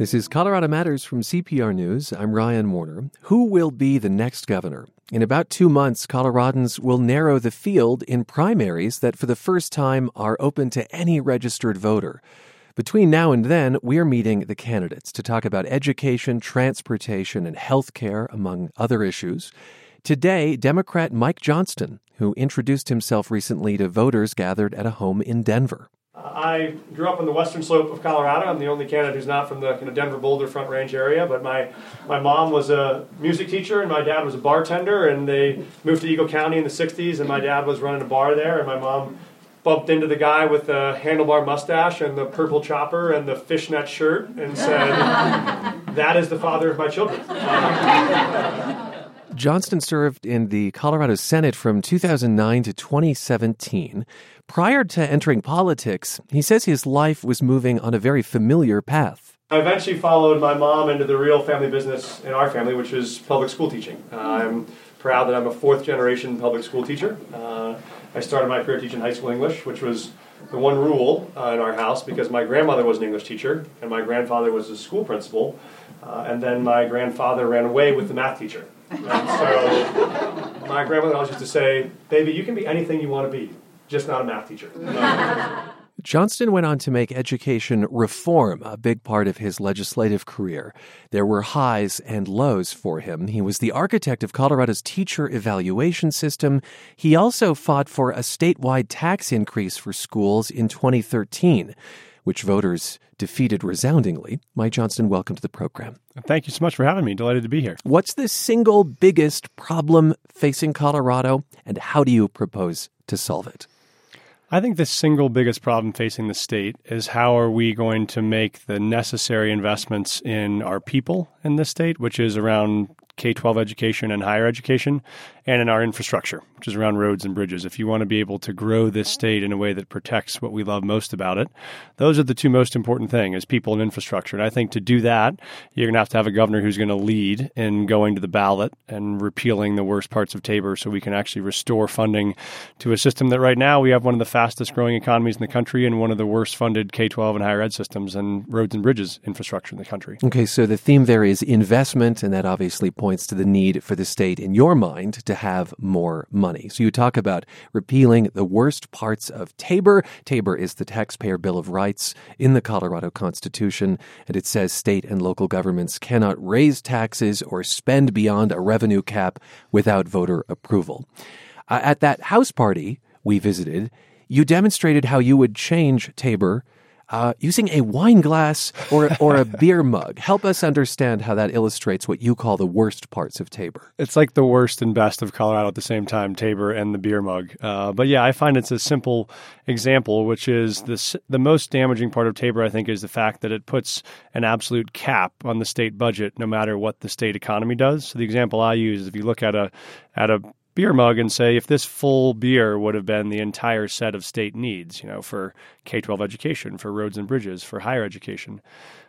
This is Colorado Matters from CPR News. I'm Ryan Warner. Who will be the next governor? In about two months, Coloradans will narrow the field in primaries that for the first time are open to any registered voter. Between now and then, we're meeting the candidates to talk about education, transportation, and health care, among other issues. Today, Democrat Mike Johnston, who introduced himself recently to voters gathered at a home in Denver. Uh, I grew up on the western slope of Colorado. I'm the only candidate who's not from the you know, Denver Boulder Front Range area. But my, my mom was a music teacher and my dad was a bartender. And they moved to Eagle County in the 60s, and my dad was running a bar there. And my mom bumped into the guy with the handlebar mustache and the purple chopper and the fishnet shirt and said, That is the father of my children. Uh, Johnston served in the Colorado Senate from 2009 to 2017. Prior to entering politics, he says his life was moving on a very familiar path. I eventually followed my mom into the real family business in our family, which was public school teaching. Uh, I'm proud that I'm a fourth generation public school teacher. Uh, I started my career teaching high school English, which was the one rule uh, in our house because my grandmother was an English teacher and my grandfather was a school principal. Uh, and then my grandfather ran away with the math teacher. So my grandmother always used to say, Baby, you can be anything you want to be, just not a math teacher. Johnston went on to make education reform a big part of his legislative career. There were highs and lows for him. He was the architect of Colorado's teacher evaluation system. He also fought for a statewide tax increase for schools in 2013 which voters defeated resoundingly. Mike Johnston, welcome to the program. Thank you so much for having me. Delighted to be here. What's the single biggest problem facing Colorado, and how do you propose to solve it? I think the single biggest problem facing the state is how are we going to make the necessary investments in our people in this state, which is around K 12 education and higher education, and in our infrastructure, which is around roads and bridges. If you want to be able to grow this state in a way that protects what we love most about it, those are the two most important things is people and infrastructure. And I think to do that, you're going to have to have a governor who's going to lead in going to the ballot and repealing the worst parts of Tabor so we can actually restore funding to a system that right now we have one of the fastest growing economies in the country and one of the worst funded K 12 and higher ed systems and roads and bridges infrastructure in the country. Okay, so the theme there is investment, and that obviously points points to the need for the state, in your mind, to have more money. So you talk about repealing the worst parts of Tabor. Tabor is the Taxpayer Bill of Rights in the Colorado Constitution, and it says state and local governments cannot raise taxes or spend beyond a revenue cap without voter approval. Uh, at that house party we visited, you demonstrated how you would change Tabor uh, using a wine glass or, or a beer mug. Help us understand how that illustrates what you call the worst parts of Tabor. It's like the worst and best of Colorado at the same time, Tabor and the beer mug. Uh, but yeah, I find it's a simple example, which is this, the most damaging part of Tabor, I think, is the fact that it puts an absolute cap on the state budget no matter what the state economy does. So the example I use is if you look at a at a beer mug and say if this full beer would have been the entire set of state needs, you know, for K 12 education, for roads and bridges, for higher education.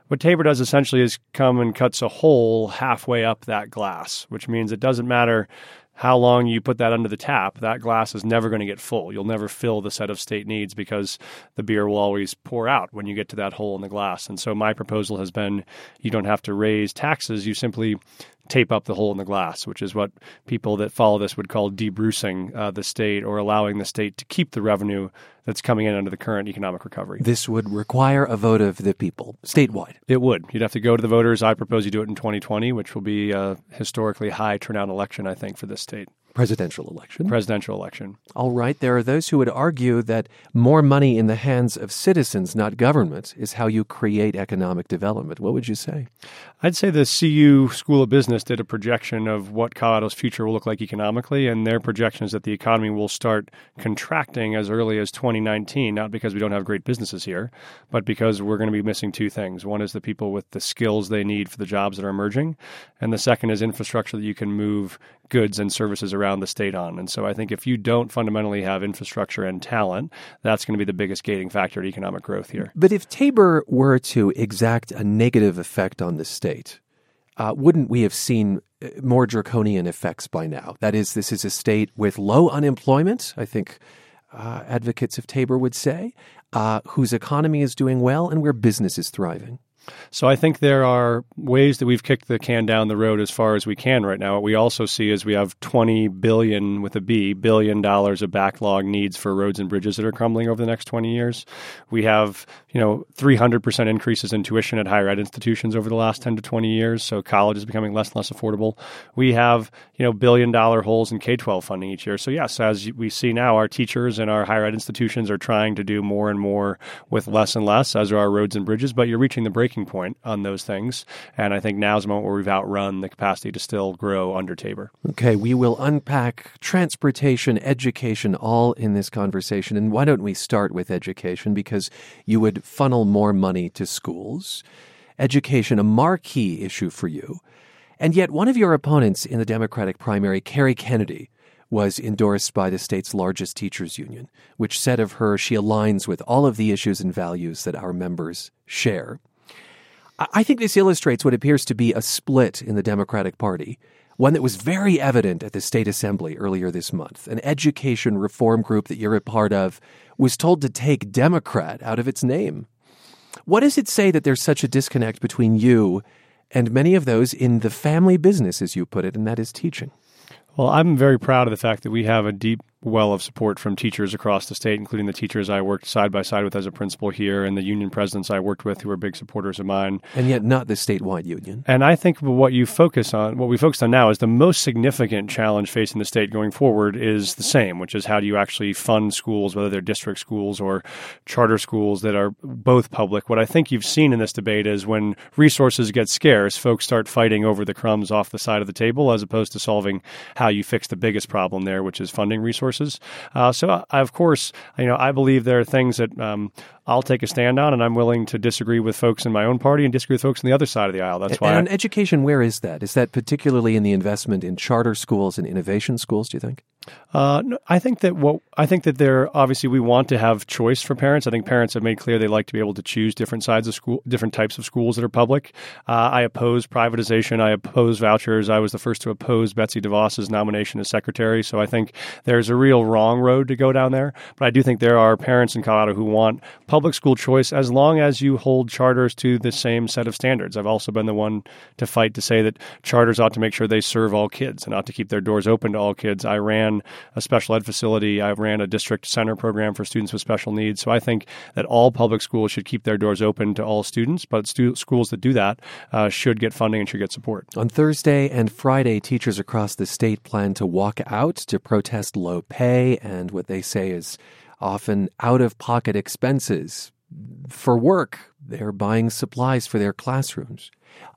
What Tabor does essentially is come and cuts a hole halfway up that glass, which means it doesn't matter how long you put that under the tap, that glass is never going to get full. You'll never fill the set of state needs because the beer will always pour out when you get to that hole in the glass. And so my proposal has been you don't have to raise taxes, you simply tape up the hole in the glass, which is what people that follow this would call debrucing uh, the state or allowing the state to keep the revenue that's coming in under the current economic recovery. This would require a vote of the people statewide. It would. You'd have to go to the voters. I propose you do it in 2020, which will be a historically high turnout election, I think, for this state presidential election. Presidential election. All right. There are those who would argue that more money in the hands of citizens, not government, is how you create economic development. What would you say? I'd say the CU School of Business did a projection of what Colorado's future will look like economically, and their projection is that the economy will start contracting as early as 2019, not because we don't have great businesses here, but because we're going to be missing two things. One is the people with the skills they need for the jobs that are emerging, and the second is infrastructure that you can move goods and services around the state on. And so I think if you don't fundamentally have infrastructure and talent, that's going to be the biggest gating factor to economic growth here. But if Tabor were to exact a negative effect on the state, uh, wouldn't we have seen uh, more draconian effects by now? That is, this is a state with low unemployment, I think uh, advocates of Tabor would say, uh, whose economy is doing well and where business is thriving. So I think there are ways that we've kicked the can down the road as far as we can right now. What we also see is we have 20 billion with a B billion dollars of backlog needs for roads and bridges that are crumbling over the next 20 years. We have, you know, 300% increases in tuition at higher ed institutions over the last 10 to 20 years, so college is becoming less and less affordable. We have, you know, billion dollar holes in K-12 funding each year. So yes, as we see now our teachers and our higher ed institutions are trying to do more and more with less and less as are our roads and bridges, but you're reaching the breaking point on those things. And I think now's the moment where we've outrun the capacity to still grow under Tabor. Okay, we will unpack transportation, education, all in this conversation. And why don't we start with education? Because you would funnel more money to schools. Education, a marquee issue for you. And yet, one of your opponents in the Democratic primary, Cary Kennedy, was endorsed by the state's largest teachers union, which said of her she aligns with all of the issues and values that our members share. I think this illustrates what appears to be a split in the Democratic Party, one that was very evident at the state assembly earlier this month. An education reform group that you're a part of was told to take Democrat out of its name. What does it say that there's such a disconnect between you and many of those in the family business, as you put it, and that is teaching? Well, I'm very proud of the fact that we have a deep well of support from teachers across the state, including the teachers I worked side by side with as a principal here and the union presidents I worked with who are big supporters of mine. And yet not the statewide union. And I think what you focus on, what we focused on now is the most significant challenge facing the state going forward is the same, which is how do you actually fund schools, whether they're district schools or charter schools that are both public. What I think you've seen in this debate is when resources get scarce, folks start fighting over the crumbs off the side of the table as opposed to solving how you fix the biggest problem there, which is funding resources resources. Uh, so, I, of course, you know, I believe there are things that um, I'll take a stand on, and I'm willing to disagree with folks in my own party and disagree with folks on the other side of the aisle. That's and, why. And on I, education, where is that? Is that particularly in the investment in charter schools and innovation schools? Do you think? Uh, I think that what I think that there obviously we want to have choice for parents. I think parents have made clear they like to be able to choose different sides of school, different types of schools that are public. Uh, I oppose privatization. I oppose vouchers. I was the first to oppose Betsy DeVos's nomination as secretary. So I think there's a real wrong road to go down there. But I do think there are parents in Colorado who want public school choice as long as you hold charters to the same set of standards. I've also been the one to fight to say that charters ought to make sure they serve all kids and ought to keep their doors open to all kids. I ran a special ed facility. I ran a district center program for students with special needs. So I think that all public schools should keep their doors open to all students, but stu- schools that do that uh, should get funding and should get support. On Thursday and Friday, teachers across the state plan to walk out to protest low pay and what they say is often out of pocket expenses for work. They're buying supplies for their classrooms.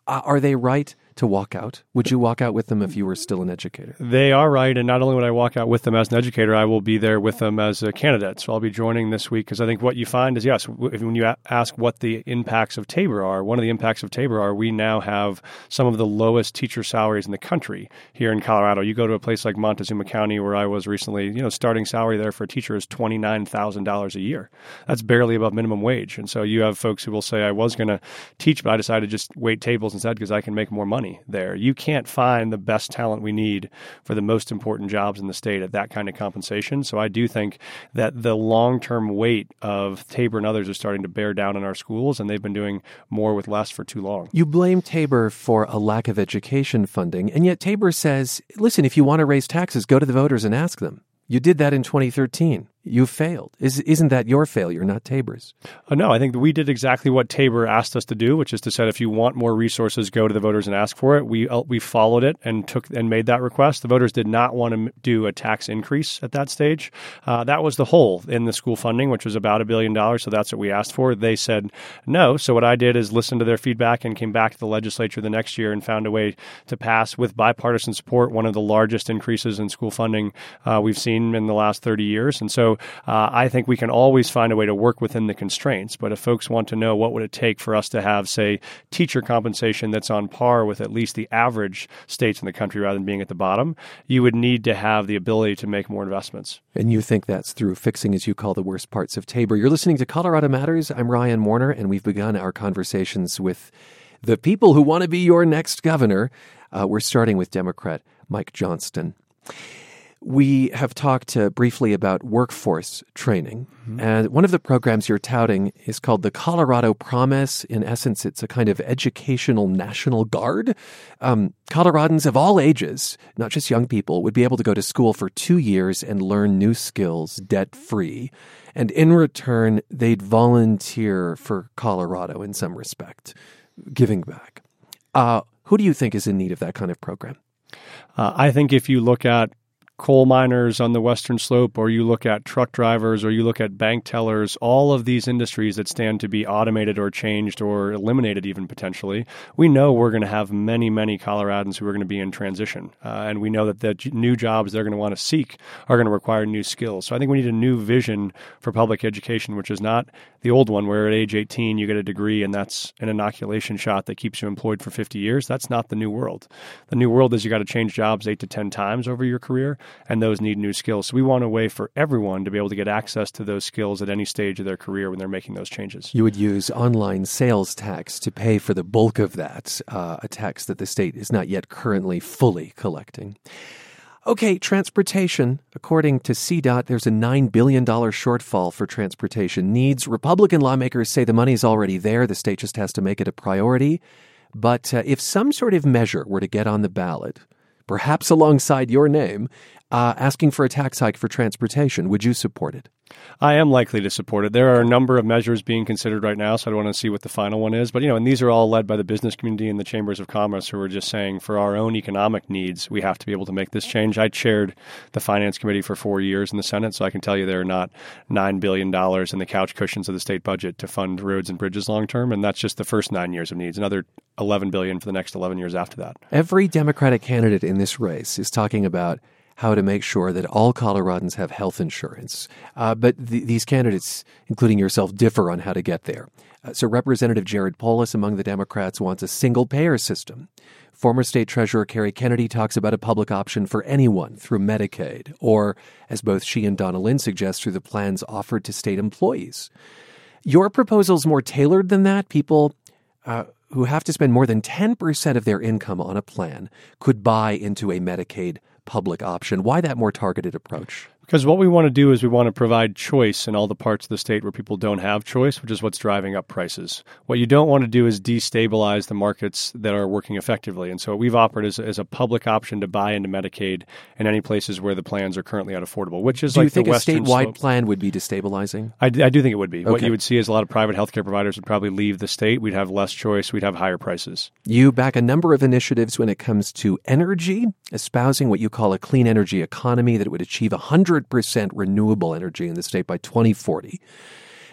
Uh, are they right to walk out? Would you walk out with them if you were still an educator? They are right. And not only would I walk out with them as an educator, I will be there with them as a candidate. So I'll be joining this week because I think what you find is yes, when you ask what the impacts of Tabor are, one of the impacts of Tabor are we now have some of the lowest teacher salaries in the country here in Colorado. You go to a place like Montezuma County, where I was recently, you know, starting salary there for a teacher is $29,000 a year. That's barely above minimum wage. And so you have folks who will say, I was going to teach, but I decided to just wait tables instead because I can make more money money there. You can't find the best talent we need for the most important jobs in the state at that kind of compensation. So I do think that the long term weight of Tabor and others is starting to bear down on our schools, and they've been doing more with less for too long. You blame Tabor for a lack of education funding, and yet Tabor says, listen, if you want to raise taxes, go to the voters and ask them. You did that in 2013 you failed. Is, isn't that your failure, not Tabor's? Uh, no, I think we did exactly what Tabor asked us to do, which is to say, if you want more resources, go to the voters and ask for it. We uh, we followed it and took and made that request. The voters did not want to do a tax increase at that stage. Uh, that was the hole in the school funding, which was about a billion dollars. So that's what we asked for. They said no. So what I did is listen to their feedback and came back to the legislature the next year and found a way to pass with bipartisan support one of the largest increases in school funding uh, we've seen in the last 30 years. And so uh, I think we can always find a way to work within the constraints. But if folks want to know what would it take for us to have, say, teacher compensation that's on par with at least the average states in the country rather than being at the bottom, you would need to have the ability to make more investments. And you think that's through fixing, as you call the worst parts of Tabor. You're listening to Colorado Matters. I'm Ryan Warner, and we've begun our conversations with the people who want to be your next governor. Uh, we're starting with Democrat Mike Johnston. We have talked uh, briefly about workforce training. Mm-hmm. And one of the programs you're touting is called the Colorado Promise. In essence, it's a kind of educational national guard. Um, Coloradans of all ages, not just young people, would be able to go to school for two years and learn new skills debt free. And in return, they'd volunteer for Colorado in some respect, giving back. Uh, who do you think is in need of that kind of program? Uh, I think if you look at coal miners on the western slope, or you look at truck drivers, or you look at bank tellers, all of these industries that stand to be automated or changed or eliminated, even potentially, we know we're going to have many, many Coloradans who are going to be in transition. Uh, and we know that the new jobs they're going to want to seek are going to require new skills. So I think we need a new vision for public education, which is not the old one where at age 18 you get a degree and that's an inoculation shot that keeps you employed for 50 years. That's not the new world. The new world is you got to change jobs eight to 10 times over your career and those need new skills. So we want a way for everyone to be able to get access to those skills at any stage of their career when they're making those changes. You would use online sales tax to pay for the bulk of that, uh, a tax that the state is not yet currently fully collecting. Okay, transportation. According to CDOT, there's a $9 billion shortfall for transportation needs. Republican lawmakers say the money is already there. The state just has to make it a priority. But uh, if some sort of measure were to get on the ballot, perhaps alongside your name, uh, asking for a tax hike for transportation. Would you support it? I am likely to support it. There are a number of measures being considered right now, so I don't want to see what the final one is. But you know, and these are all led by the business community and the chambers of commerce, who are just saying, for our own economic needs, we have to be able to make this change. I chaired the finance committee for four years in the Senate, so I can tell you there are not nine billion dollars in the couch cushions of the state budget to fund roads and bridges long term, and that's just the first nine years of needs. Another 11 billion for the next 11 years after that. Every Democratic candidate in this race is talking about how to make sure that all Coloradans have health insurance. Uh, but th- these candidates, including yourself, differ on how to get there. Uh, so, Representative Jared Polis among the Democrats wants a single payer system. Former State Treasurer Cary Kennedy talks about a public option for anyone through Medicaid, or, as both she and Donna Lynne suggest, through the plans offered to state employees. Your proposal is more tailored than that. People uh, who have to spend more than 10% of their income on a plan could buy into a Medicaid public option. Why that more targeted approach? Because what we want to do is we want to provide choice in all the parts of the state where people don't have choice, which is what's driving up prices. What you don't want to do is destabilize the markets that are working effectively. And so we've offered is a public option to buy into Medicaid in any places where the plans are currently unaffordable, which is do like you think the a Western statewide slope. plan would be destabilizing? I, I do think it would be. What you would see is a lot of private healthcare providers would probably leave the state. We'd have less choice. We'd have higher prices. You back a number of initiatives when it comes to energy, espousing what you call a clean energy economy that would achieve 100% renewable energy in the state by 2040.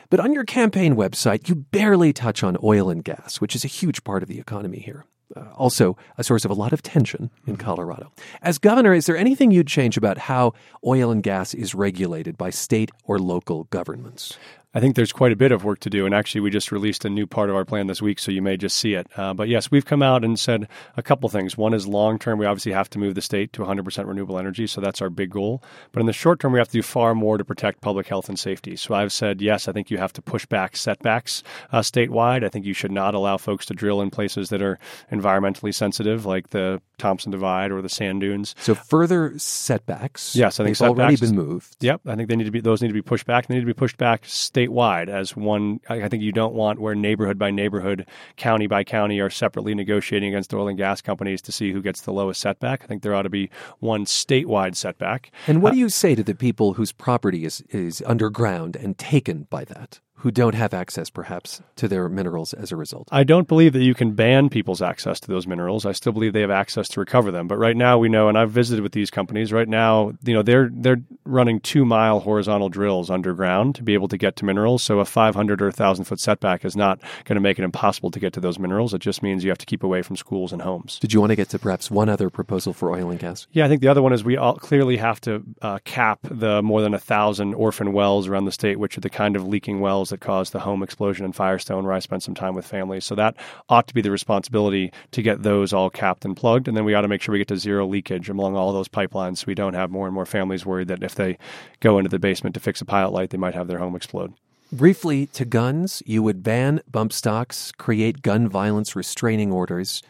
But on your campaign website, you barely touch on oil and gas, which is a huge part of the economy here. Uh, also, a source of a lot of tension in Colorado. As governor, is there anything you'd change about how oil and gas is regulated by state or local governments? I think there's quite a bit of work to do. And actually, we just released a new part of our plan this week, so you may just see it. Uh, but yes, we've come out and said a couple things. One is long term, we obviously have to move the state to 100% renewable energy, so that's our big goal. But in the short term, we have to do far more to protect public health and safety. So I've said, yes, I think you have to push back setbacks uh, statewide. I think you should not allow folks to drill in places that are environmentally sensitive, like the Thompson Divide or the sand dunes. So further setbacks. Yes, I think they've already been moved. Yep, I think they need to be those need to be pushed back. They need to be pushed back statewide as one. I I think you don't want where neighborhood by neighborhood, county by county are separately negotiating against oil and gas companies to see who gets the lowest setback. I think there ought to be one statewide setback. And what uh, do you say to the people whose property is, is underground and taken by that, who don't have access perhaps to their minerals as a result? I don't believe that you can ban people's access to those minerals. I still believe they have access to recover them. But right now, we know, and I've visited with these companies. Right now, you know, they're they're running two mile horizontal drills underground to be able to get to minerals. So a 500 or 1,000 foot setback is not going to make it impossible to get to those minerals. It just means you have to keep away from schools and homes. Did you want to get to perhaps one other proposal for oil and gas? Yeah, I think the other one is we all clearly have to uh, cap the more than a thousand orphan wells around the state, which are the kind of leaking wells that caused the home explosion in Firestone, where I spent some time with families. So that ought to be the responsibility to get those all capped and plugged, and then we ought to make sure we get to zero leakage along all those pipelines, so we don't have more and more families worried that if they go into the basement to fix a pilot light, they might have their home explode. Briefly, to guns, you would ban bump stocks, create gun violence restraining orders.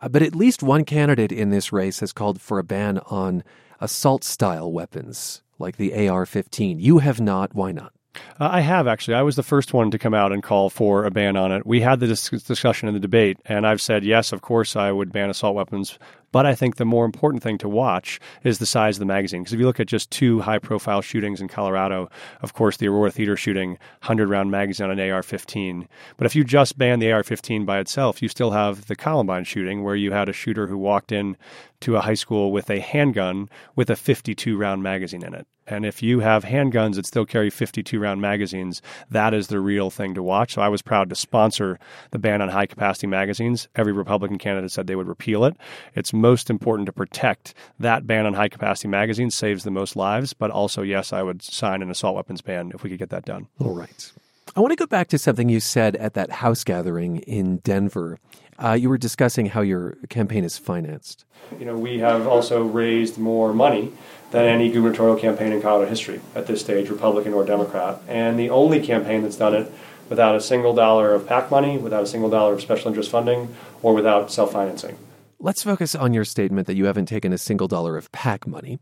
Uh, but at least one candidate in this race has called for a ban on assault style weapons like the AR 15. You have not. Why not? Uh, I have actually. I was the first one to come out and call for a ban on it. We had the dis- discussion in the debate, and I've said yes, of course, I would ban assault weapons. But I think the more important thing to watch is the size of the magazine. Because if you look at just two high profile shootings in Colorado, of course, the Aurora Theater shooting, 100 round magazine on an AR 15. But if you just ban the AR 15 by itself, you still have the Columbine shooting where you had a shooter who walked in to a high school with a handgun with a 52 round magazine in it. And if you have handguns that still carry 52 round magazines, that is the real thing to watch. So I was proud to sponsor the ban on high capacity magazines. Every Republican candidate said they would repeal it. It's most important to protect that ban on high capacity magazines, saves the most lives. But also, yes, I would sign an assault weapons ban if we could get that done. All right. I want to go back to something you said at that House gathering in Denver. Uh, you were discussing how your campaign is financed. You know, we have also raised more money than any gubernatorial campaign in Colorado history at this stage, Republican or Democrat. And the only campaign that's done it without a single dollar of PAC money, without a single dollar of special interest funding, or without self financing. Let's focus on your statement that you haven't taken a single dollar of PAC money.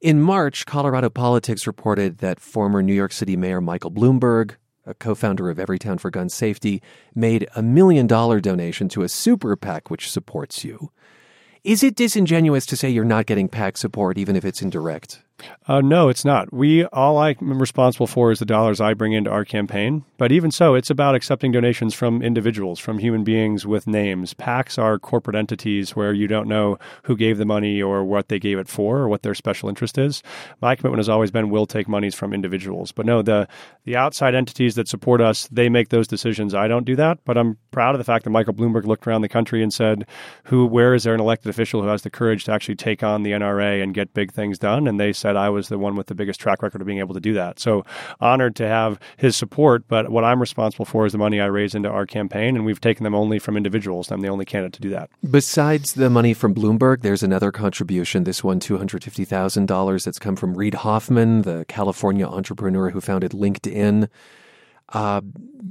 In March, Colorado Politics reported that former New York City Mayor Michael Bloomberg, a co founder of Everytown for Gun Safety, made a million dollar donation to a super PAC which supports you. Is it disingenuous to say you're not getting PAC support, even if it's indirect? Uh, no, it's not. We all I'm responsible for is the dollars I bring into our campaign. But even so, it's about accepting donations from individuals, from human beings with names. PACs are corporate entities where you don't know who gave the money or what they gave it for or what their special interest is. My commitment has always been we'll take monies from individuals. But no, the the outside entities that support us, they make those decisions. I don't do that. But I'm proud of the fact that Michael Bloomberg looked around the country and said, "Who? Where is there an elected official who has the courage to actually take on the NRA and get big things done?" And they said I was the one with the biggest track record of being able to do that. So honored to have his support. But what I'm responsible for is the money I raise into our campaign, and we've taken them only from individuals. I'm the only candidate to do that. Besides the money from Bloomberg, there's another contribution. This one, $250,000 that's come from Reid Hoffman, the California entrepreneur who founded LinkedIn. Uh,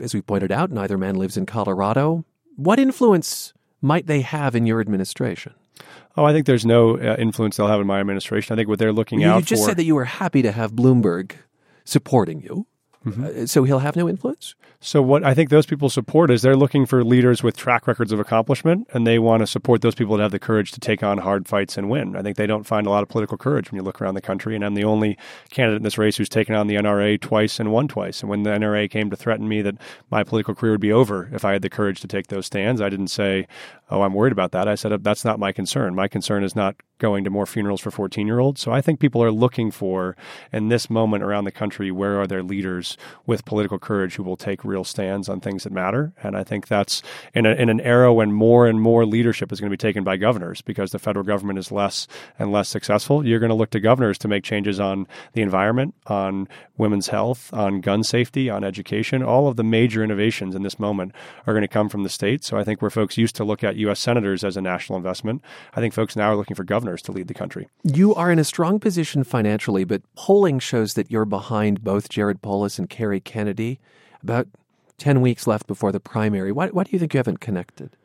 as we pointed out, neither man lives in Colorado. What influence might they have in your administration? Oh, I think there's no uh, influence they'll have in my administration. I think what they're looking you out for. You just said that you were happy to have Bloomberg supporting you. Mm-hmm. Uh, so he'll have no influence? So what I think those people support is they're looking for leaders with track records of accomplishment, and they want to support those people that have the courage to take on hard fights and win. I think they don't find a lot of political courage when you look around the country, and I'm the only candidate in this race who's taken on the NRA twice and won twice. And when the NRA came to threaten me that my political career would be over if I had the courage to take those stands, I didn't say, "Oh, I'm worried about that." I said, uh, "That's not my concern. My concern is not going to more funerals for 14 year olds." So I think people are looking for in this moment around the country where are their leaders with political courage who will take real stands on things that matter. And I think that's in, a, in an era when more and more leadership is going to be taken by governors because the federal government is less and less successful. You're going to look to governors to make changes on the environment, on women's health, on gun safety, on education. All of the major innovations in this moment are going to come from the state. So I think where folks used to look at U.S. senators as a national investment, I think folks now are looking for governors to lead the country. You are in a strong position financially, but polling shows that you're behind both Jared Polis and Cary Kennedy. About 10 weeks left before the primary. Why, why do you think you haven't connected?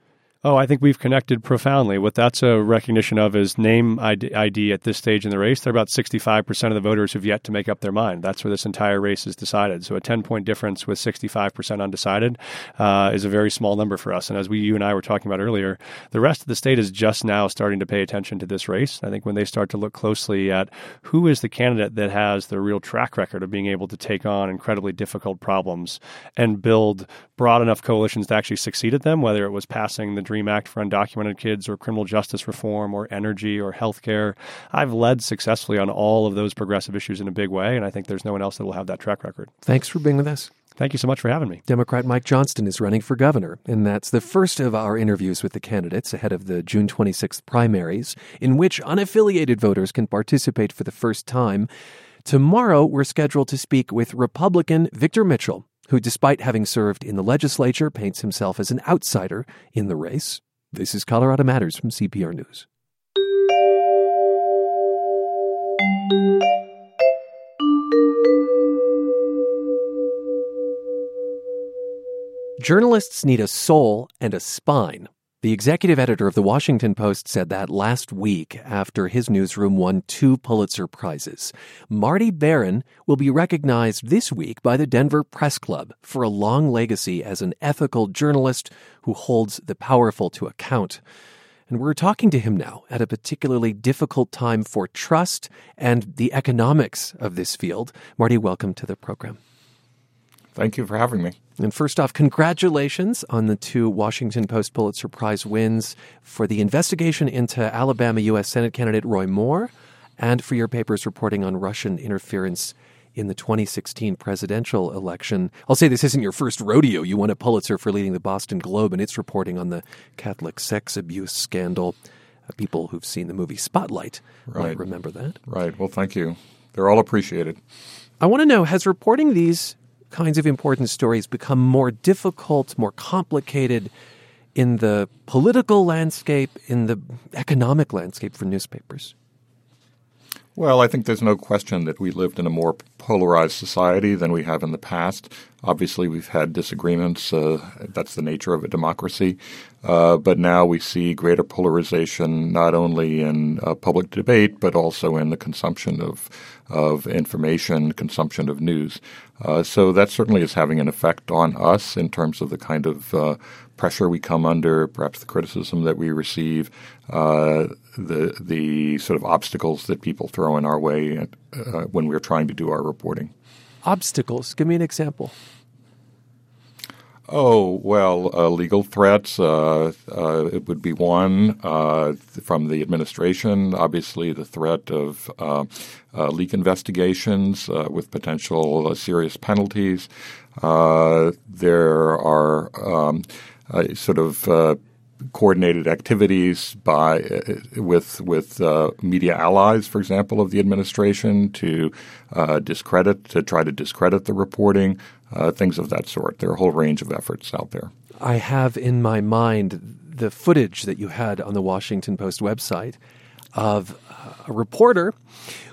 Oh, I think we've connected profoundly. What that's a recognition of is name ID at this stage in the race. They're about 65% of the voters who've yet to make up their mind. That's where this entire race is decided. So a 10 point difference with 65% undecided uh, is a very small number for us. And as we, you and I were talking about earlier, the rest of the state is just now starting to pay attention to this race. I think when they start to look closely at who is the candidate that has the real track record of being able to take on incredibly difficult problems and build broad enough coalitions to actually succeed at them, whether it was passing the DREAM Act for undocumented kids or criminal justice reform or energy or healthcare. I've led successfully on all of those progressive issues in a big way, and I think there's no one else that will have that track record. Thanks for being with us. Thank you so much for having me. Democrat Mike Johnston is running for governor, and that's the first of our interviews with the candidates ahead of the June 26th primaries, in which unaffiliated voters can participate for the first time. Tomorrow, we're scheduled to speak with Republican Victor Mitchell who, despite having served in the legislature, paints himself as an outsider in the race. This is Colorado Matters from CPR News. Journalists need a soul and a spine. The executive editor of the Washington Post said that last week after his newsroom won two Pulitzer Prizes. Marty Baron will be recognized this week by the Denver Press Club for a long legacy as an ethical journalist who holds the powerful to account. And we're talking to him now at a particularly difficult time for trust and the economics of this field. Marty, welcome to the program. Thank you for having me. And first off, congratulations on the two Washington Post Pulitzer Prize wins for the investigation into Alabama U.S. Senate candidate Roy Moore and for your papers reporting on Russian interference in the 2016 presidential election. I'll say this isn't your first rodeo. You won a Pulitzer for leading the Boston Globe and its reporting on the Catholic sex abuse scandal. Uh, people who've seen the movie Spotlight right. might remember that. Right. Well, thank you. They're all appreciated. I want to know has reporting these kinds of important stories become more difficult, more complicated in the political landscape, in the economic landscape for newspapers? Well, I think there's no question that we lived in a more polarized society than we have in the past. Obviously, we've had disagreements. Uh, that's the nature of a democracy. Uh, but now we see greater polarization not only in uh, public debate, but also in the consumption of, of information, consumption of news. Uh, so that certainly is having an effect on us in terms of the kind of uh, pressure we come under, perhaps the criticism that we receive, uh, the the sort of obstacles that people throw in our way uh, when we're trying to do our reporting. Obstacles. Give me an example. Oh well, uh, legal threats. Uh, uh, it would be one uh, from the administration. Obviously, the threat of uh, uh, leak investigations with potential serious penalties. there are um, sort of coordinated activities by with with uh, media allies, for example, of the administration to uh, discredit to try to discredit the reporting, uh, things of that sort. There are a whole range of efforts out there. I have in my mind the footage that you had on the Washington Post website of a reporter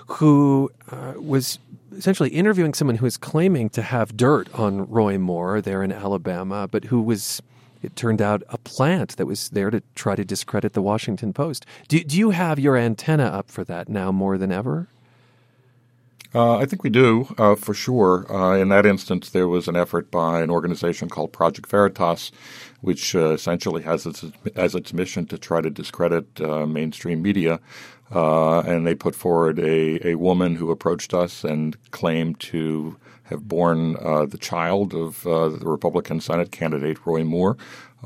who uh, was essentially interviewing someone who was claiming to have dirt on Roy Moore there in Alabama, but who was it turned out a plant that was there to try to discredit the Washington Post. Do, do you have your antenna up for that now more than ever? Uh, I think we do, uh, for sure. Uh, in that instance, there was an effort by an organization called Project Veritas, which uh, essentially has its, as its mission to try to discredit uh, mainstream media. Uh, and they put forward a, a woman who approached us and claimed to have borne the child of the Republican Senate candidate Roy Moore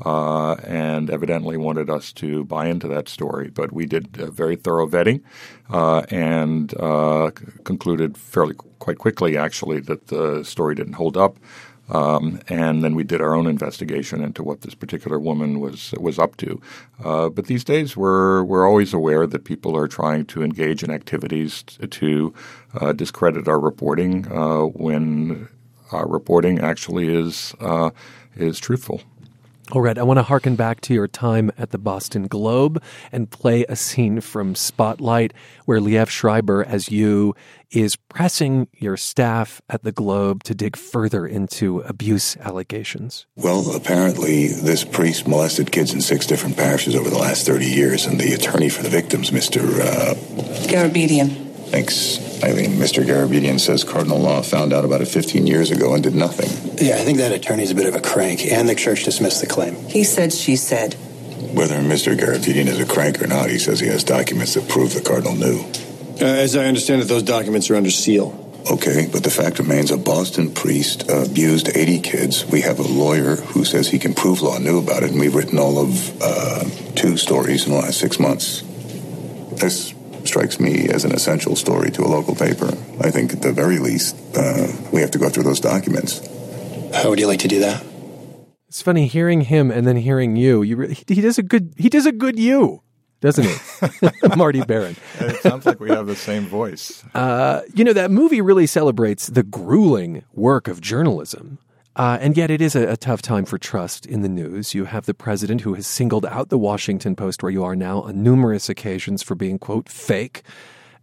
uh, and evidently wanted us to buy into that story. But we did a very thorough vetting uh, and uh, c- concluded fairly quite quickly, actually, that the story didn't hold up. Um, and then we did our own investigation into what this particular woman was was up to. Uh, but these days, we're we're always aware that people are trying to engage in activities t- to uh, discredit our reporting uh, when our reporting actually is is truthful. All right, I want to harken back to your time at the Boston Globe and play a scene from Spotlight where Liev Schreiber, as you, is pressing your staff at the Globe to dig further into abuse allegations. Well, apparently, this priest molested kids in six different parishes over the last 30 years, and the attorney for the victims, Mr. Uh... Garabedian. Thanks, Eileen. Mr. Garabedian says Cardinal Law found out about it 15 years ago and did nothing. Yeah, I think that attorney's a bit of a crank, and the church dismissed the claim. He said, she said. Whether Mr. Garabedian is a crank or not, he says he has documents that prove the Cardinal knew. Uh, as I understand it, those documents are under seal. Okay, but the fact remains a Boston priest abused 80 kids. We have a lawyer who says he can prove Law knew about it, and we've written all of uh, two stories in the last six months. This strikes me as an essential story to a local paper. I think at the very least, uh, we have to go through those documents. How would you like to do that? It's funny hearing him and then hearing you. You he does a good he does a good you, doesn't he, Marty Baron? it sounds like we have the same voice. Uh, you know that movie really celebrates the grueling work of journalism. Uh, and yet, it is a, a, tough time for trust in the news. You have the president who has singled out the Washington Post, where you are now, on numerous occasions for being, quote, fake.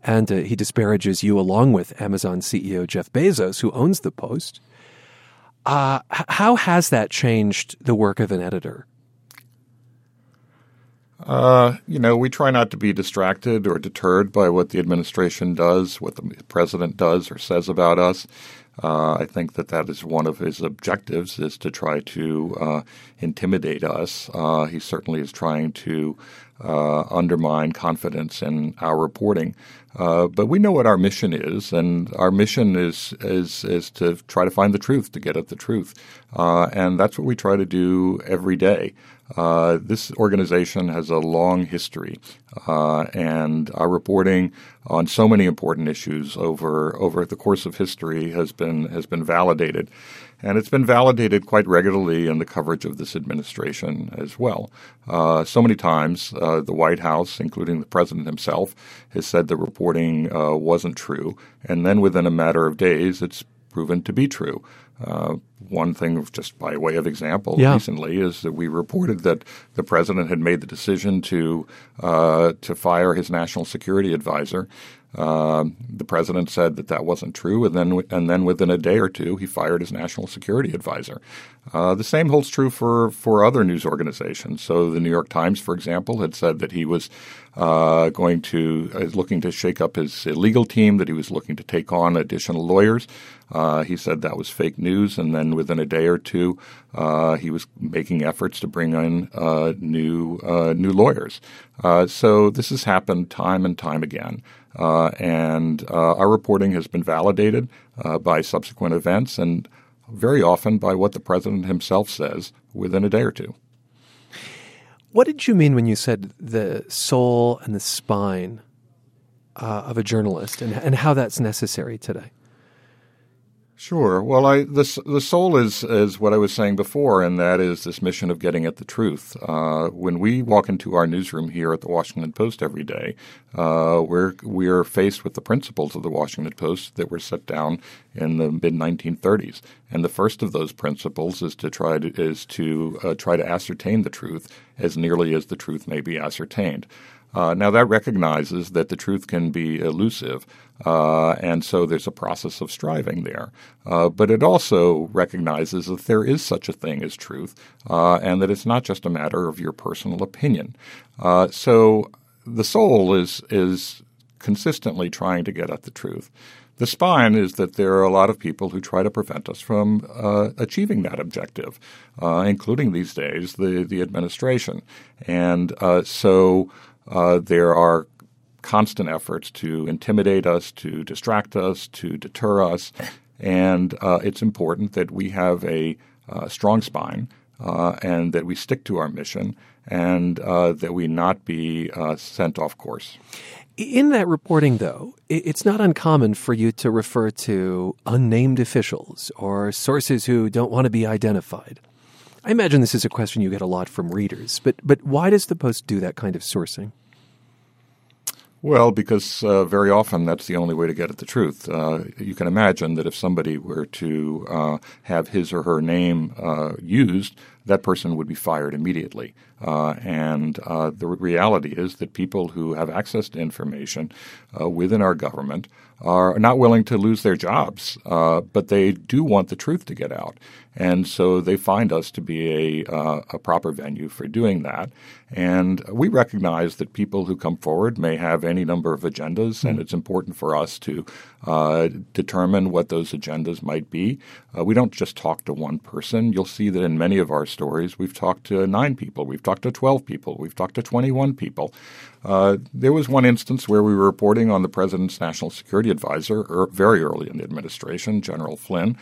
And uh, he disparages you along with Amazon CEO Jeff Bezos, who owns the Post. Uh, how has that changed the work of an editor? Uh, you know, we try not to be distracted or deterred by what the administration does, what the president does or says about us. Uh, I think that that is one of his objectives is to try to uh, intimidate us. Uh, he certainly is trying to uh, undermine confidence in our reporting. Uh, but we know what our mission is, and our mission is is is to try to find the truth, to get at the truth, uh, and that's what we try to do every day. Uh, this organization has a long history, uh, and our reporting on so many important issues over over the course of history has been has been validated, and it's been validated quite regularly in the coverage of this administration as well. Uh, so many times, uh, the White House, including the president himself, has said the reporting uh, wasn't true, and then within a matter of days, it's proven to be true. Uh, one thing, just by way of example, yeah. recently is that we reported that the president had made the decision to uh, to fire his national security advisor. Uh, the president said that that wasn't true, and then and then within a day or two, he fired his national security advisor. Uh, the same holds true for for other news organizations. So, the New York Times, for example, had said that he was uh, going to is looking to shake up his legal team, that he was looking to take on additional lawyers. Uh, he said that was fake news, and then within a day or two, uh, he was making efforts to bring in uh, new uh, new lawyers. Uh, so this has happened time and time again, Uh, and uh, our reporting has been validated uh, by subsequent events, and very often by what the president himself says within a day or two. What did you mean when you said the soul and the spine uh, of a journalist and, and how that's necessary today? Sure. Well, I the the soul is is what I was saying before, and that is this mission of getting at the truth. Uh, when we walk into our newsroom here at the Washington Post every day, uh, we're we are faced with the principles of the Washington Post that were set down in the mid 1930s, and the first of those principles is to try to is to uh, try to ascertain the truth as nearly as the truth may be ascertained. Uh, now, that recognizes that the truth can be elusive, uh, and so there's a process of striving there. Uh, but it also recognizes that there is such a thing as truth, uh, and that it's not just a matter of your personal opinion. Uh, so the soul is is consistently trying to get at the truth. The spine is that there are a lot of people who try to prevent us from uh, achieving that objective, uh, including these days the the administration, and uh, so uh, there are constant efforts to intimidate us, to distract us, to deter us, and uh, it's important that we have a uh, strong spine uh, and that we stick to our mission and uh, that we not be uh, sent off course. In that reporting, though, it's not uncommon for you to refer to unnamed officials or sources who don't want to be identified. I imagine this is a question you get a lot from readers, but but why does the Post do that kind of sourcing? Well, because uh, very often that's the only way to get at the truth. Uh, you can imagine that if somebody were to uh, have his or her name uh, used, that person would be fired immediately. Uh, and uh, the reality is that people who have access to information within our government are not willing to lose their jobs, but they do want the truth to get out. And so they find us to be a, uh, a proper venue for doing that. And we recognize that people who come forward may have any number of agendas, mm-hmm. and hmm. it's important for us to uh, determine what those agendas might be. Uh, we don't just talk to one person. You'll see that in many of our stories, we've talked to nine people, we've talked to 12 people, we've talked to 21 people. Uh, there was one instance where we were reporting on the president's national security advisor er, very early in the administration, General Flynn.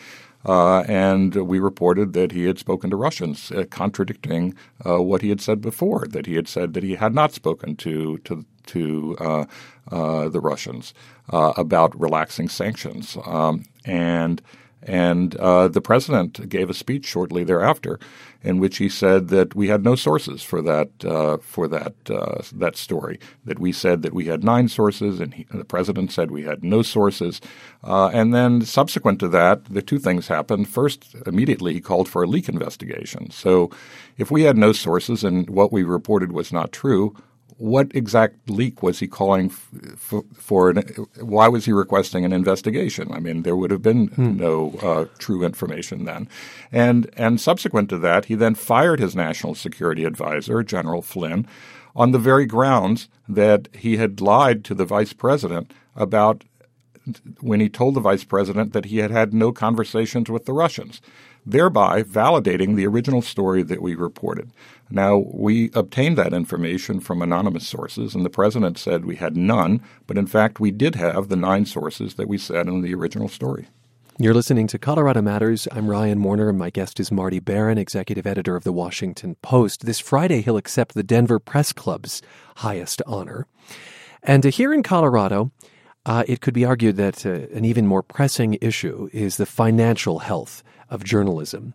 Uh, and we reported that he had spoken to Russians, uh, contradicting uh, what he had said before. That he had said that he had not spoken to to to uh, uh, the Russians uh, about relaxing sanctions, um, and and the president gave a speech shortly thereafter in which he said that we had no sources for that uh, for that uh, that story. That we said that we had nine sources, and he, the president said we had no sources. Uh, and then subsequent to that, the two things happened. First, immediately he called for a leak investigation. So, if we had no sources and what we reported was not true, what exact leak was he calling f- for? An, why was he requesting an investigation? I mean, there would have been hmm. no uh, true information then. And and subsequent to that, he then fired his national security advisor, General Flynn, on the very grounds that he had lied to the vice president about when he told the vice president that he had had no conversations with the Russians, thereby validating the original story that we reported. Now, we obtained that information from anonymous sources, and the president said we had none, but in fact, we did have the nine sources that we said in the original story. You're listening to Colorado Matters. I'm Ryan Warner, and my guest is Marty Baron, executive editor of the Washington Post. This Friday, he'll accept the Denver Press Club's highest honor. And uh, here in Colorado, uh, it could be argued that uh, an even more pressing issue is the financial health of journalism.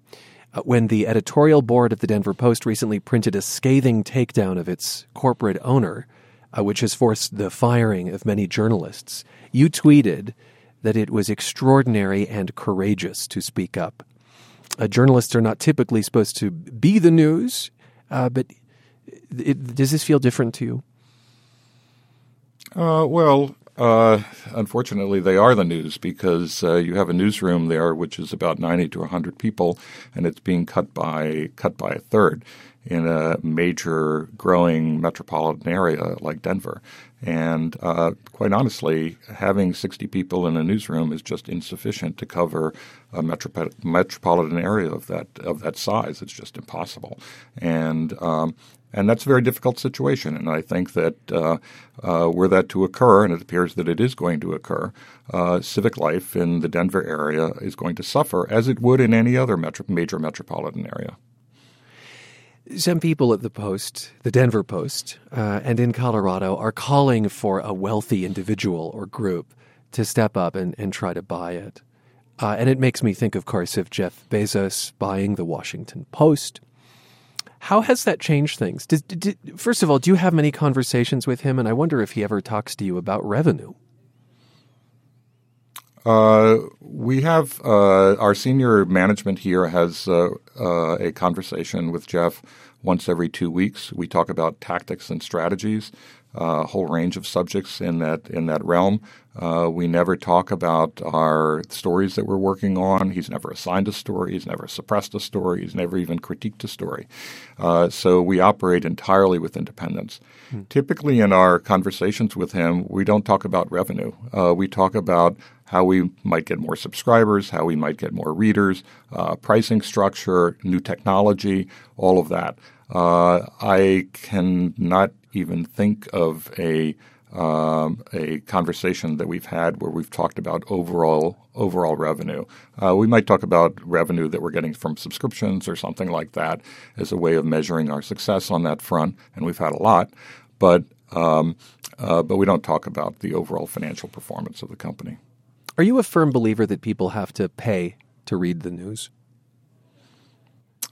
Uh, when the editorial board of the Denver Post recently printed a scathing takedown of its corporate owner, uh, which has forced the firing of many journalists, you tweeted that it was extraordinary and courageous to speak up. Uh, journalists are not typically supposed to be the news, uh, but it, does this feel different to you? Uh, well, uh, unfortunately, they are the news because uh, you have a newsroom there which is about 90 to 100 people, and it's being cut by cut by a third in a major growing metropolitan area like Denver. And uh, quite honestly, having 60 people in a newsroom is just insufficient to cover a metro- metropolitan area of that of that size. It's just impossible. And um, and that's a very difficult situation. And I think that uh, uh, were that to occur, and it appears that it is going to occur, uh, civic life in the Denver area is going to suffer as it would in any other metro- major metropolitan area. Some people at the Post, the Denver Post, uh, and in Colorado are calling for a wealthy individual or group to step up and, and try to buy it. Uh, and it makes me think, of course, of Jeff Bezos buying the Washington Post how has that changed things? Did, did, first of all, do you have many conversations with him? And I wonder if he ever talks to you about revenue. Uh, we have uh, our senior management here has uh, uh, a conversation with Jeff once every two weeks. We talk about tactics and strategies a whole range of subjects in that in that realm. Uh, we never talk about our stories that we're working on. He's never assigned a story. He's never suppressed a story. He's never even critiqued a story. Uh, so we operate entirely with independence. Hmm. Typically, in our conversations with him, we don't talk about revenue. Uh, we talk about how we might get more subscribers, how we might get more readers, uh, pricing structure, new technology, all of that. Uh, I cannot even think of a um, a conversation that we've had where we've talked about overall overall revenue. Uh, we might talk about revenue that we're getting from subscriptions or something like that as a way of measuring our success on that front, and we've had a lot, but um, uh, but we don't talk about the overall financial performance of the company. Are you a firm believer that people have to pay to read the news?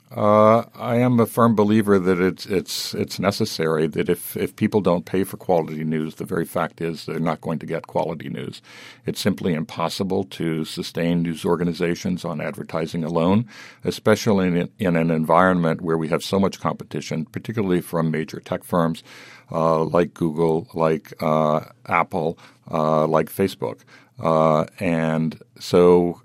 Uh, I am a firm believer that it's it's it's necessary that if, if people don't pay for quality news, the very fact is they're not going to get quality news. It's simply impossible to sustain news organizations on advertising alone, especially in, in an environment where we have so much competition, particularly from major tech firms uh, like Google, like uh, Apple, uh, like Facebook. Uh, and so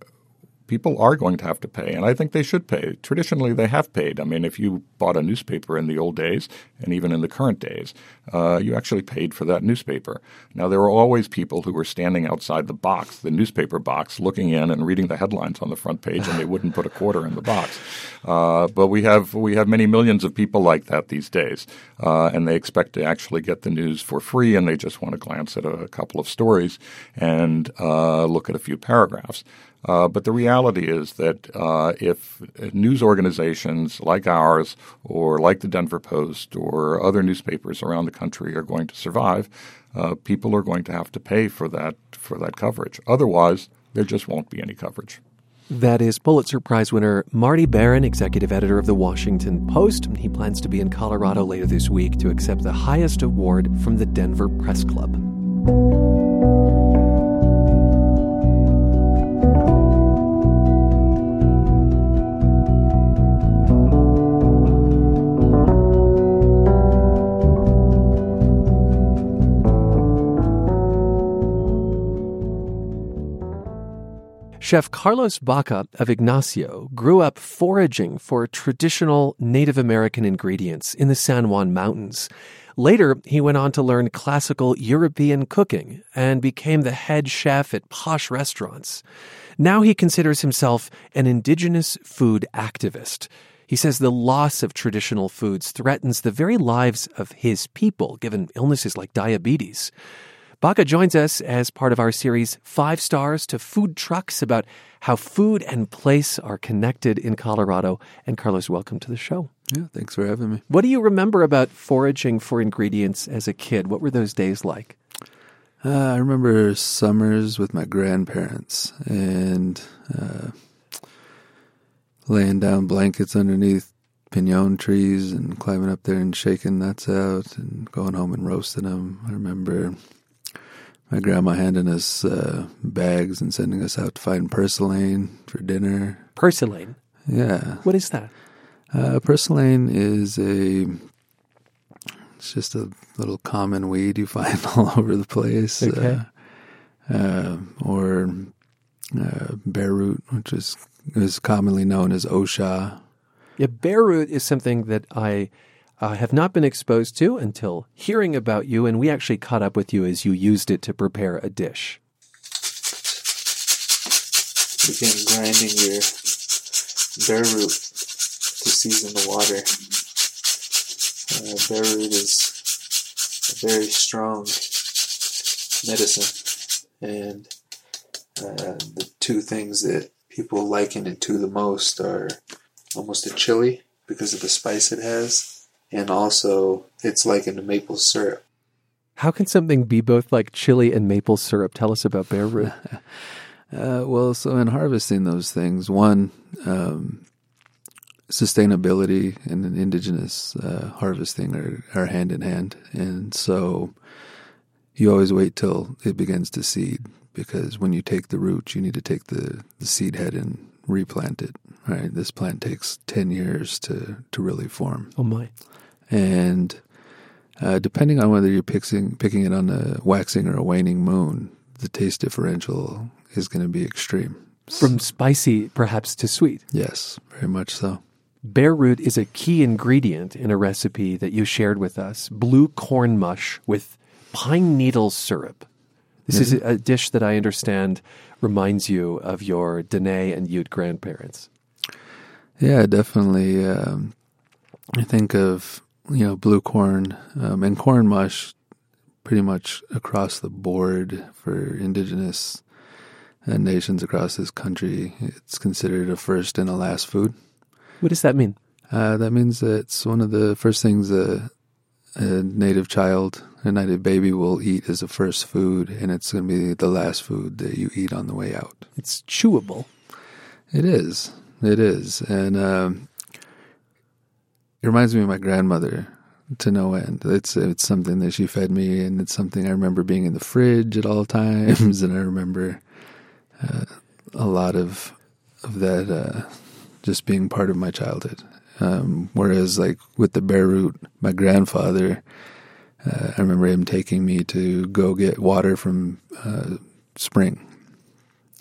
people are going to have to pay, and I think they should pay. Traditionally, they have paid. I mean, if you bought a newspaper in the old days, and even in the current days, uh, you actually paid for that newspaper. Now, there were always people who were standing outside the box, the newspaper box, looking in and reading the headlines on the front page, and they wouldn't put a quarter in the box. Uh, but we have we have many millions of people like that these days, uh, and they expect to actually get the news for free, and they just want to glance at a, couple of stories and uh, look at a few paragraphs. Uh, but the reality is that uh, if news organizations like ours, or like the Denver Post, or other newspapers around the country are going to survive, uh, people are going to have to pay for that for that coverage. Otherwise, there just won't be any coverage. That is Pulitzer Prize winner Marty Baron, executive editor of the Washington Post. He plans to be in Colorado later this week to accept the highest award from the Denver Press Club. Chef Carlos Baca of Ignacio grew up foraging for traditional Native American ingredients in the San Juan Mountains. Later, he went on to learn classical European cooking and became the head chef at posh restaurants. Now he considers himself an indigenous food activist. He says the loss of traditional foods threatens the very lives of his people, given illnesses like diabetes. Baca joins us as part of our series Five Stars to Food Trucks about how food and place are connected in Colorado. And Carlos, welcome to the show. Yeah, thanks for having me. What do you remember about foraging for ingredients as a kid? What were those days like? Uh, I remember summers with my grandparents and uh, laying down blankets underneath pinon trees and climbing up there and shaking nuts out and going home and roasting them. I remember my grandma handing us uh, bags and sending us out to find purslane for dinner. Purslane? Yeah. What is that? Uh, purslane is a it's just a little common weed you find all over the place. Okay. Uh, uh, or uh, bear root, which is is commonly known as osha. Yeah, bear root is something that I uh, have not been exposed to until hearing about you, and we actually caught up with you as you used it to prepare a dish. Begin grinding your bear root to season the water. Uh, root is a very strong medicine, and uh, the two things that people liken it to the most are almost a chili because of the spice it has, and also it's likened to maple syrup. How can something be both like chili and maple syrup? Tell us about bear root. Uh, well, so in harvesting those things, one, um, sustainability and an indigenous uh, harvesting are, are hand in hand. And so you always wait till it begins to seed because when you take the root, you need to take the, the seed head and replant it. Right? This plant takes 10 years to, to really form. oh my! And uh, depending on whether you're picking, picking it on a waxing or a waning moon, the taste differential is going to be extreme. From spicy, perhaps, to sweet. Yes, very much so. Bear root is a key ingredient in a recipe that you shared with us blue corn mush with pine needle syrup. This is a dish that I understand reminds you of your Dene and Ute grandparents. Yeah, definitely. Um, I think of you know blue corn um, and corn mush pretty much across the board for indigenous uh, nations across this country. It's considered a first and a last food. What does that mean? Uh, that means that it's one of the first things a, a native child, a native baby will eat as a first food, and it's going to be the last food that you eat on the way out. It's chewable. It is. It is. And um, it reminds me of my grandmother to no end. It's it's something that she fed me, and it's something I remember being in the fridge at all times, and I remember uh, a lot of of that uh, just being part of my childhood. Um, whereas, like with the bear root, my grandfather, uh, I remember him taking me to go get water from uh, spring,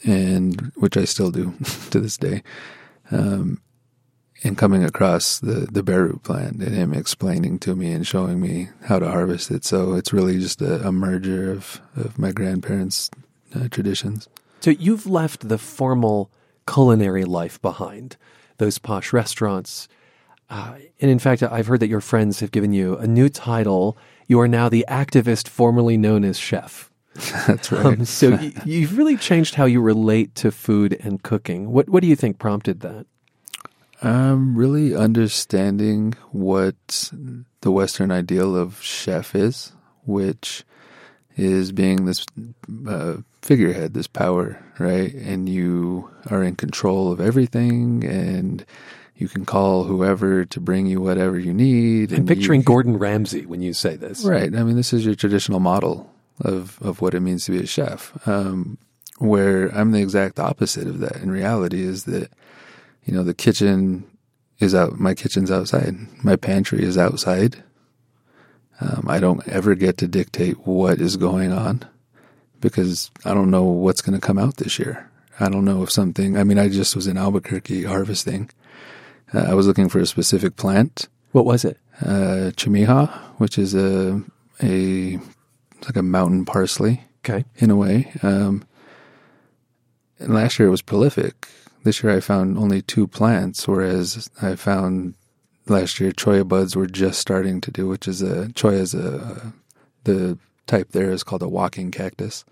and which I still do to this day. Um, and coming across the the root plant and him explaining to me and showing me how to harvest it. So it's really just a, a merger of of my grandparents' uh, traditions. So you've left the formal culinary life behind, those posh restaurants. Uh, and in fact, I've heard that your friends have given you a new title. You are now the activist formerly known as chef. That's right. Um, so y- you've really changed how you relate to food and cooking. What What do you think prompted that? Um, really understanding what the Western ideal of chef is, which is being this uh, figurehead, this power, right? And you are in control of everything, and you can call whoever to bring you whatever you need. I'm and picturing you, Gordon Ramsay when you say this. Right. I mean, this is your traditional model of of what it means to be a chef. Um, where I'm the exact opposite of that. In reality, is that you know the kitchen is out. My kitchen's outside. My pantry is outside. Um, I don't ever get to dictate what is going on because I don't know what's going to come out this year. I don't know if something. I mean, I just was in Albuquerque harvesting. Uh, I was looking for a specific plant, What was it? uh, chimaja, which is a a like a mountain parsley Okay. in a way. Um, and last year it was prolific. This year I found only two plants, whereas I found last year cholla buds were just starting to do, which is a cholla is a the type there is called a walking cactus.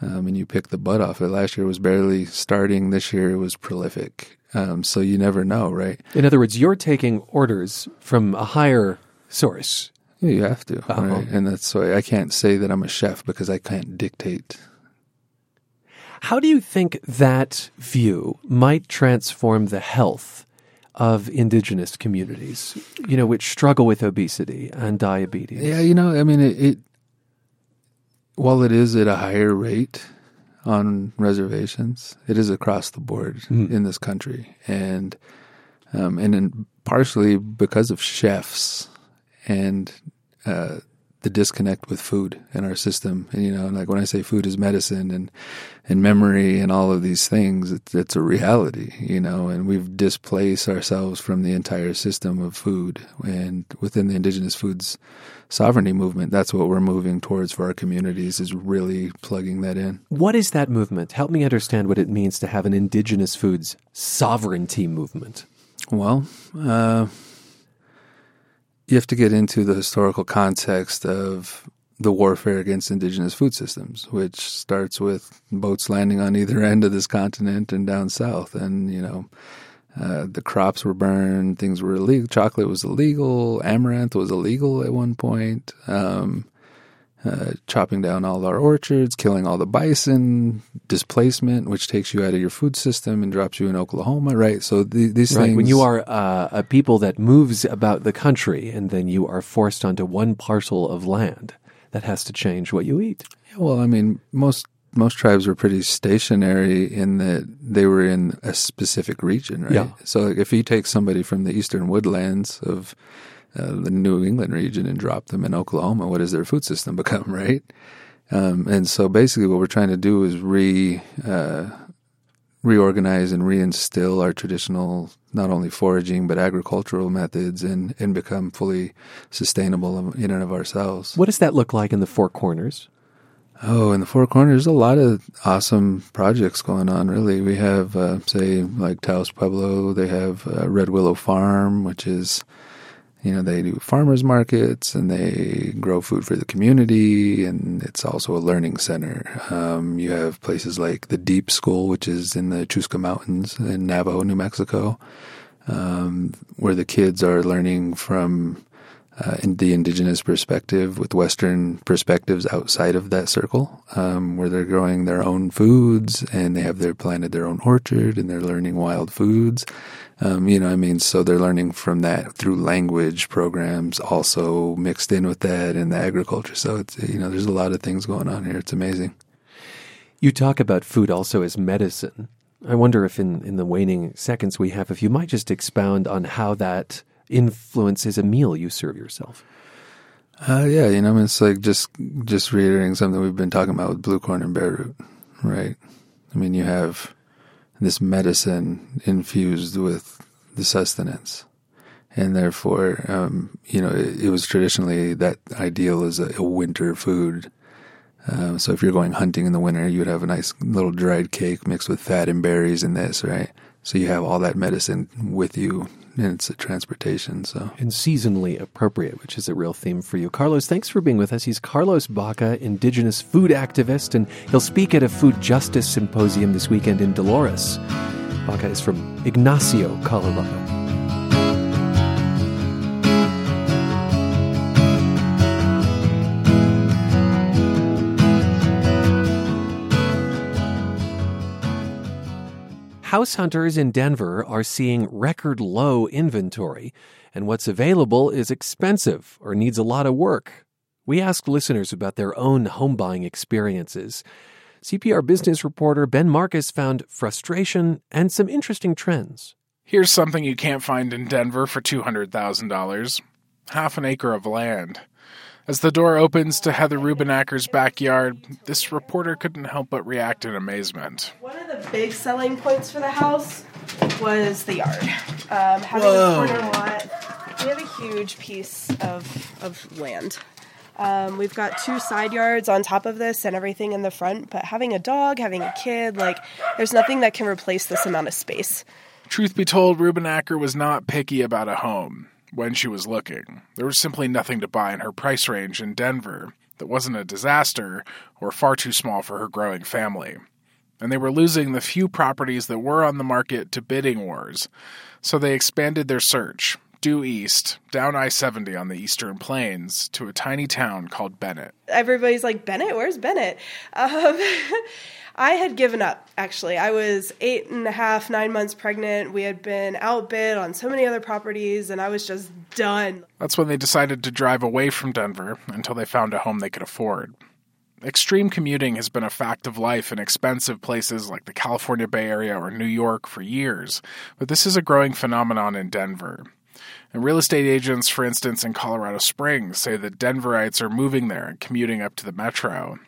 Um, and you pick the bud off it. Last year it was barely starting. This year it was prolific. Um, so you never know, right? In other words, you're taking orders from a higher source. Yeah, you have to, Uh-huh. right? And that's why I can't say that I'm a chef because I can't dictate How do you think that view might transform the health of indigenous communities, you know, which struggle with obesity and diabetes? Yeah, you know, I mean, it, it while it is at a higher rate on reservations, it is across the board in this country, and um, and in, partially because of chefs and uh, the disconnect with food in our system. And you know, like when I say food is medicine and and memory and all of these things, it's, it's a reality. You know, and we've displaced ourselves from the entire system of food. And within the indigenous foods sovereignty movement, that's what we're moving towards for our communities. Is really plugging that in. What is that movement? Help me understand what it means to have an indigenous foods sovereignty movement. Well, uh, you have to get into the historical context of the warfare against indigenous food systems, which starts with boats landing on either end of this continent and down south. And, you know, uh, the crops were burned, things were illegal. Chocolate was illegal, amaranth was illegal at one point. Um, uh, chopping down all our orchards, killing all the bison, displacement, which takes you out of your food system and drops you in Oklahoma, right? So the, these Right. things. When you are uh, a people that moves about the country and then you are forced onto one parcel of land, that has to change what you eat. Yeah, Well, I mean, most most tribes were pretty stationary in that they were in a specific region, right? Yeah. So, if you take somebody from the eastern woodlands of uh, the New England region and drop them in Oklahoma, what does their food system become, right? Um, and so, basically, what we're trying to do is re uh, reorganize and reinstill our traditional not only foraging but agricultural methods and and become fully sustainable in and of ourselves. What does that look like in the Four Corners? Oh, in the Four Corners, a lot of awesome projects going on. Really, we have, uh, say, like Taos Pueblo. They have uh, Red Willow Farm, which is, you know, they do farmers markets and they grow food for the community, and it's also a learning center. Um, you have places like the Deep School, which is in the Chuska Mountains in Navajo, New Mexico, um, where the kids are learning from uh, in the indigenous perspective with Western perspectives outside of that circle, um, where they're growing their own foods and they have their planted their own orchard and they're learning wild foods. Um, you know, I mean, so they're learning from that through language programs, also mixed in with that and the agriculture. So it's you know, there's a lot of things going on here. It's amazing. You talk about food also as medicine. I wonder if in, in the waning seconds we have, if you might just expound on how that influences a meal you serve yourself. Uh, yeah, you know, I mean, it's like just just reiterating something we've been talking about with blue corn and bear root, right? I mean, you have this medicine infused with the sustenance, and therefore, um, you know, it, it, was traditionally that ideal as a, a winter food. Um, so if you're going hunting in the winter, you would have a nice little dried cake mixed with fat and berries and this, right? So you have all that medicine with you and it's a transportation. So and seasonally appropriate, which is a real theme for you, Carlos. Thanks for being with us. He's Carlos Baca, Indigenous food activist, and he'll speak at a food justice symposium this weekend in Dolores. Baca is from Ignacio, Colorado. House hunters in Denver are seeing record low inventory, and what's available is expensive or needs a lot of work. We asked listeners about their own home buying experiences. CPR business reporter Ben Markus found frustration and some interesting trends. Here's something you can't find in Denver for $200,000 half an acre of land. As the door opens to Heather Rubenacker's backyard, this reporter couldn't help but react in amazement. One of the big selling points for the house was the yard. Um, having Whoa. a corner lot, we have a huge piece of, of land. Um, we've got two side yards on top of this and everything in the front, but having a dog, having a kid, like, there's nothing that can replace this amount of space. Truth be told, Rubenacker was not picky about a home when she was looking. There was simply nothing to buy in her price range in Denver that wasn't a disaster or far too small for her growing family. And they were losing the few properties that were on the market to bidding wars. So they expanded their search, due east, down I 70 on the eastern plains, to a tiny town called Bennett. Everybody's like, Bennett, where's Bennett? Um, I had given up, actually. I was eight and a half, nine months pregnant. We had been outbid on so many other properties, and I was just done. That's when they decided to drive away from Denver until they found a home they could afford. Extreme commuting has been a fact of life in expensive places like the California Bay Area or New York for years, but this is a growing phenomenon in Denver. And real estate agents, for instance, in Colorado Springs, say that Denverites are moving there and commuting up to the metro.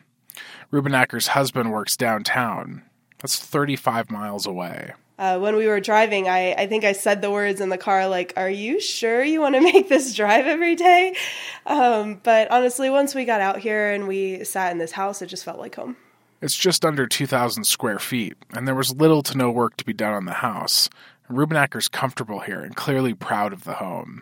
Rubenacker's husband works downtown. That's 35 miles away. Uh, when we were driving, I, I think I said the words in the car, like, Are you sure you want to make this drive every day? Um, but honestly, once we got out here and we sat in this house, it just felt like home. It's just under 2,000 square feet, and there was little to no work to be done on the house. Rubenacker's comfortable here and clearly proud of the home.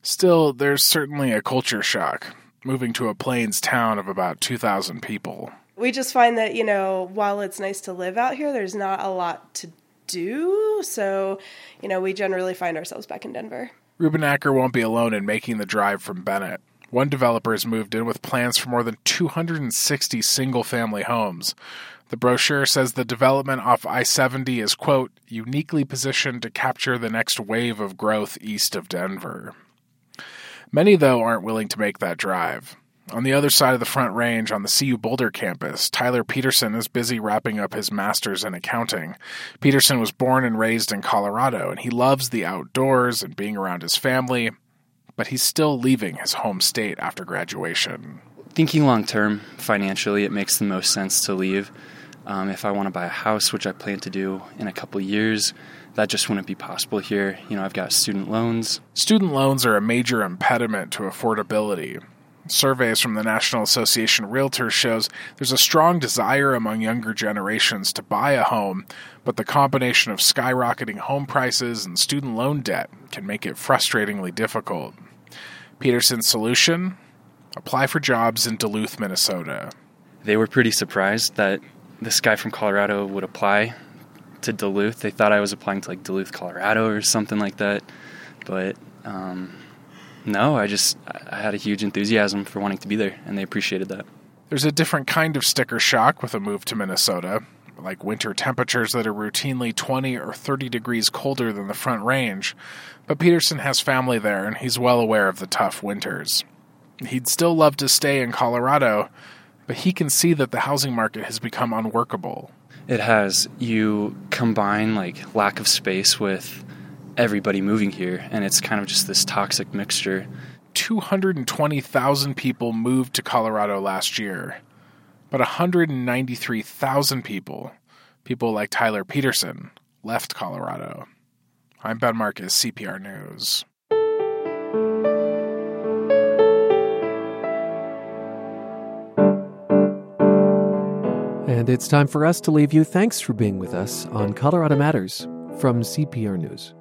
Still, there's certainly a culture shock, moving to a plains town of about 2,000 people. We just find that, you know, while it's nice to live out here, there's not a lot to do. So, you know, we generally find ourselves back in Denver. Rubenacker won't be alone in making the drive from Bennett. One developer has moved in with plans for more than 260 single family homes. The brochure says the development off I 70 is, quote, uniquely positioned to capture the next wave of growth east of Denver. Many, though, aren't willing to make that drive. On the other side of the Front Range on the CU Boulder campus, Tyler Peterson is busy wrapping up his master's in accounting. Peterson was born and raised in Colorado, and he loves the outdoors and being around his family, but he's still leaving his home state after graduation. Thinking long term, financially, it makes the most sense to leave. Um, if I want to buy a house, which I plan to do in a couple years, that just wouldn't be possible here. You know, I've got student loans. Student loans are a major impediment to affordability. Surveys from the National Association of Realtors shows there's a strong desire among younger generations to buy a home, but the combination of skyrocketing home prices and student loan debt can make it frustratingly difficult. Peterson's solution? Apply for jobs in Duluth, Minnesota. They were pretty surprised that this guy from Colorado would apply to Duluth. They thought I was applying to like Duluth, Colorado or something like that. But um, no, I just I had a huge enthusiasm for wanting to be there, and they appreciated that. There's a different kind of sticker shock with a move to Minnesota, like winter temperatures that are routinely 20 or 30 degrees colder than the Front Range. But Peterson has family there, and he's well aware of the tough winters. He'd still love to stay in Colorado, but he can see that the housing market has become unworkable. It has. You combine like lack of space with everybody moving here, and it's kind of just this toxic mixture. 220,000 people moved to Colorado last year, but 193,000 people, people like Tyler Peterson, left Colorado. I'm Ben Markus, CPR News. And it's time for us to leave you. Thanks for being with us on Colorado Matters from CPR News.